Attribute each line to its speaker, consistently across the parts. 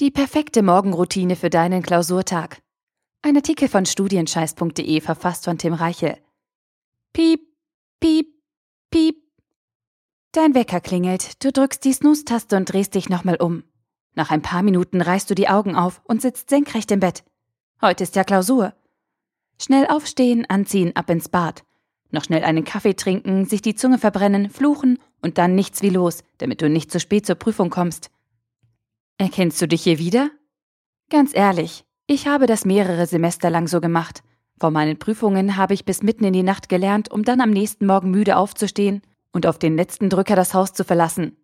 Speaker 1: Die perfekte Morgenroutine für deinen Klausurtag. Ein Artikel von studienscheiß.de verfasst von Tim Reichel. Piep, piep, piep. Dein Wecker klingelt, du drückst die Snooze-Taste und drehst dich nochmal um. Nach ein paar Minuten reißt du die Augen auf und sitzt senkrecht im Bett. Heute ist ja Klausur. Schnell aufstehen, anziehen, ab ins Bad. Noch schnell einen Kaffee trinken, sich die Zunge verbrennen, fluchen und dann nichts wie los, damit du nicht zu spät zur Prüfung kommst. Erkennst du dich hier wieder? Ganz ehrlich, ich habe das mehrere Semester lang so gemacht. Vor meinen Prüfungen habe ich bis mitten in die Nacht gelernt, um dann am nächsten Morgen müde aufzustehen und auf den letzten Drücker das Haus zu verlassen.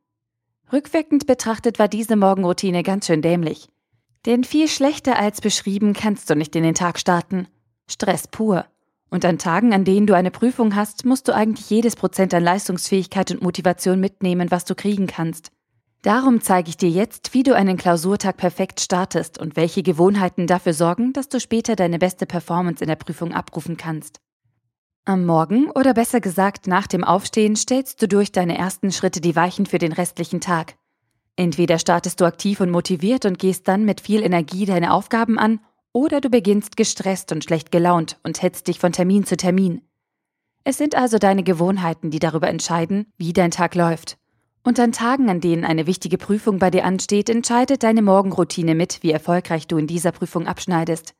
Speaker 1: Rückwirkend betrachtet war diese Morgenroutine ganz schön dämlich. Denn viel schlechter als beschrieben kannst du nicht in den Tag starten. Stress pur. Und an Tagen, an denen du eine Prüfung hast, musst du eigentlich jedes Prozent an Leistungsfähigkeit und Motivation mitnehmen, was du kriegen kannst. Darum zeige ich dir jetzt, wie du einen Klausurtag perfekt startest und welche Gewohnheiten dafür sorgen, dass du später deine beste Performance in der Prüfung abrufen kannst. Am Morgen oder besser gesagt nach dem Aufstehen stellst du durch deine ersten Schritte die Weichen für den restlichen Tag. Entweder startest du aktiv und motiviert und gehst dann mit viel Energie deine Aufgaben an, oder du beginnst gestresst und schlecht gelaunt und hetzt dich von Termin zu Termin. Es sind also deine Gewohnheiten, die darüber entscheiden, wie dein Tag läuft. Und an Tagen, an denen eine wichtige Prüfung bei dir ansteht, entscheidet deine Morgenroutine mit, wie erfolgreich du in dieser Prüfung abschneidest.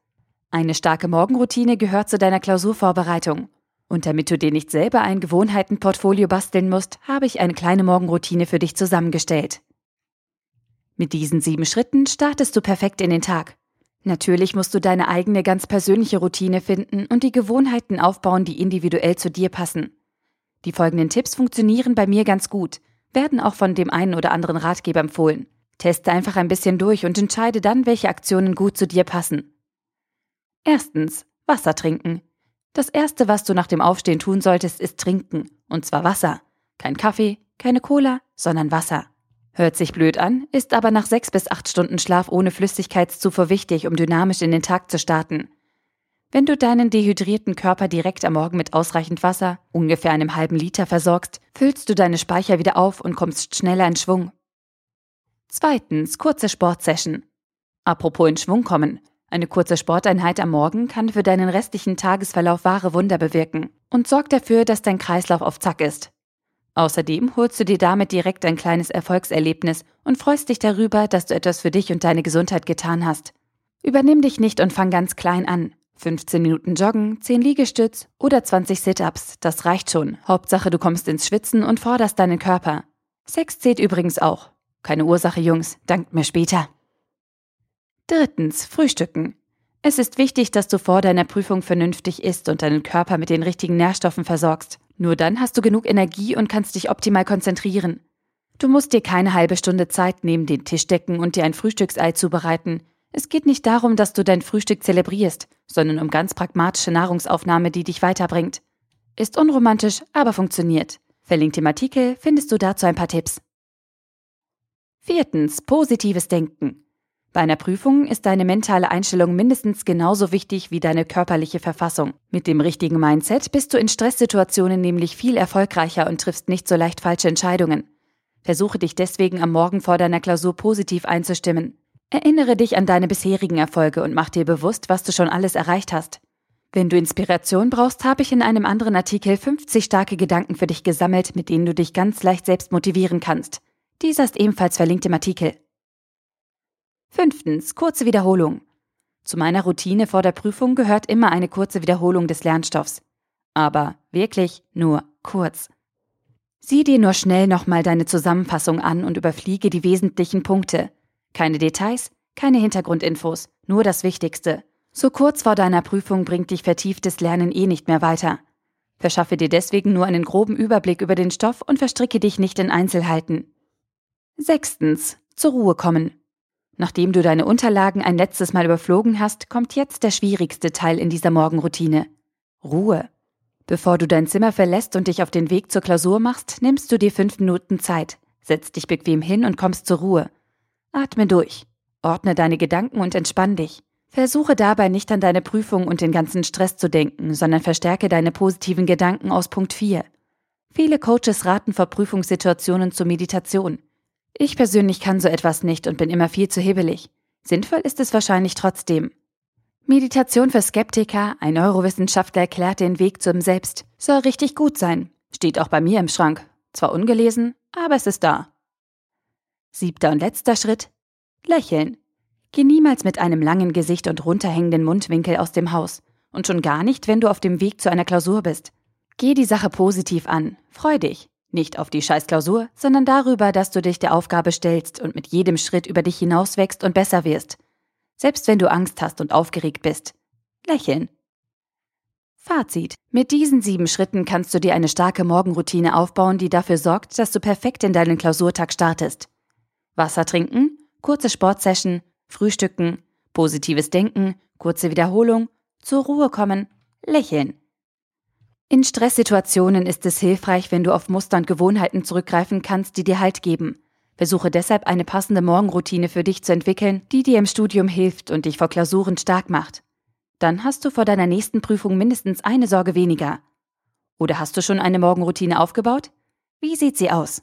Speaker 1: Eine starke Morgenroutine gehört zu deiner Klausurvorbereitung. Und damit du dir nicht selber ein Gewohnheitenportfolio basteln musst, habe ich eine kleine Morgenroutine für dich zusammengestellt. Mit diesen sieben Schritten startest du perfekt in den Tag. Natürlich musst du deine eigene ganz persönliche Routine finden und die Gewohnheiten aufbauen, die individuell zu dir passen. Die folgenden Tipps funktionieren bei mir ganz gut – werden auch von dem einen oder anderen Ratgeber empfohlen. Teste einfach ein bisschen durch und entscheide dann, welche Aktionen gut zu dir passen. Erstens, Wasser trinken. Das erste, was du nach dem Aufstehen tun solltest, ist trinken. Und zwar Wasser. Kein Kaffee, keine Cola, sondern Wasser. Hört sich blöd an, ist aber nach sechs bis acht Stunden Schlaf ohne Flüssigkeitszufuhr wichtig, um dynamisch in den Tag zu starten. Wenn du deinen dehydrierten Körper direkt am Morgen mit ausreichend Wasser, ungefähr einem halben Liter, versorgst, füllst du deine Speicher wieder auf und kommst schneller in Schwung. Zweitens, kurze Sportsession. Apropos in Schwung kommen. Eine kurze Sporteinheit am Morgen kann für deinen restlichen Tagesverlauf wahre Wunder bewirken und sorgt dafür, dass dein Kreislauf auf Zack ist. Außerdem holst du dir damit direkt ein kleines Erfolgserlebnis und freust dich darüber, dass du etwas für dich und deine Gesundheit getan hast. Übernimm dich nicht und fang ganz klein an. 15 Minuten Joggen, 10 Liegestütz oder 20 Sit-ups, das reicht schon. Hauptsache, du kommst ins Schwitzen und forderst deinen Körper. Sex zählt übrigens auch. Keine Ursache, Jungs, dankt mir später. Drittens, Frühstücken. Es ist wichtig, dass du vor deiner Prüfung vernünftig isst und deinen Körper mit den richtigen Nährstoffen versorgst. Nur dann hast du genug Energie und kannst dich optimal konzentrieren. Du musst dir keine halbe Stunde Zeit nehmen, den Tisch decken und dir ein Frühstücksei zubereiten. Es geht nicht darum, dass du dein Frühstück zelebrierst, sondern um ganz pragmatische Nahrungsaufnahme, die dich weiterbringt. Ist unromantisch, aber funktioniert. Verlinkt im Artikel findest du dazu ein paar Tipps. Viertens. Positives Denken. Bei einer Prüfung ist deine mentale Einstellung mindestens genauso wichtig wie deine körperliche Verfassung. Mit dem richtigen Mindset bist du in Stresssituationen nämlich viel erfolgreicher und triffst nicht so leicht falsche Entscheidungen. Versuche dich deswegen am Morgen vor deiner Klausur positiv einzustimmen. Erinnere dich an deine bisherigen Erfolge und mach dir bewusst, was du schon alles erreicht hast. Wenn du Inspiration brauchst, habe ich in einem anderen Artikel 50 starke Gedanken für dich gesammelt, mit denen du dich ganz leicht selbst motivieren kannst. Dieser ist ebenfalls verlinkt im Artikel. Fünftens, kurze Wiederholung. Zu meiner Routine vor der Prüfung gehört immer eine kurze Wiederholung des Lernstoffs. Aber wirklich nur kurz. Sieh dir nur schnell nochmal deine Zusammenfassung an und überfliege die wesentlichen Punkte. Keine Details, keine Hintergrundinfos, nur das Wichtigste. So kurz vor deiner Prüfung bringt dich vertieftes Lernen eh nicht mehr weiter. Verschaffe dir deswegen nur einen groben Überblick über den Stoff und verstricke dich nicht in Einzelheiten. Sechstens. Zur Ruhe kommen. Nachdem du deine Unterlagen ein letztes Mal überflogen hast, kommt jetzt der schwierigste Teil in dieser Morgenroutine. Ruhe. Bevor du dein Zimmer verlässt und dich auf den Weg zur Klausur machst, nimmst du dir fünf Minuten Zeit, setzt dich bequem hin und kommst zur Ruhe. Atme durch. Ordne deine Gedanken und entspann dich. Versuche dabei nicht an deine Prüfung und den ganzen Stress zu denken, sondern verstärke deine positiven Gedanken aus Punkt 4. Viele Coaches raten vor Prüfungssituationen zur Meditation. Ich persönlich kann so etwas nicht und bin immer viel zu hibbelig. Sinnvoll ist es wahrscheinlich trotzdem. Meditation für Skeptiker, ein Neurowissenschaftler erklärt den Weg zum Selbst, soll richtig gut sein. Steht auch bei mir im Schrank. Zwar ungelesen, aber es ist da. Siebter und letzter Schritt. Lächeln. Geh niemals mit einem langen Gesicht und runterhängenden Mundwinkel aus dem Haus. Und schon gar nicht, wenn du auf dem Weg zu einer Klausur bist. Geh die Sache positiv an. Freu dich. Nicht auf die Scheißklausur, sondern darüber, dass du dich der Aufgabe stellst und mit jedem Schritt über dich hinauswächst und besser wirst. Selbst wenn du Angst hast und aufgeregt bist. Lächeln. Fazit. Mit diesen sieben Schritten kannst du dir eine starke Morgenroutine aufbauen, die dafür sorgt, dass du perfekt in deinen Klausurtag startest. Wasser trinken, kurze Sportsession, Frühstücken, positives Denken, kurze Wiederholung, zur Ruhe kommen, lächeln. In Stresssituationen ist es hilfreich, wenn du auf Muster und Gewohnheiten zurückgreifen kannst, die dir Halt geben. Versuche deshalb eine passende Morgenroutine für dich zu entwickeln, die dir im Studium hilft und dich vor Klausuren stark macht. Dann hast du vor deiner nächsten Prüfung mindestens eine Sorge weniger. Oder hast du schon eine Morgenroutine aufgebaut? Wie sieht sie aus?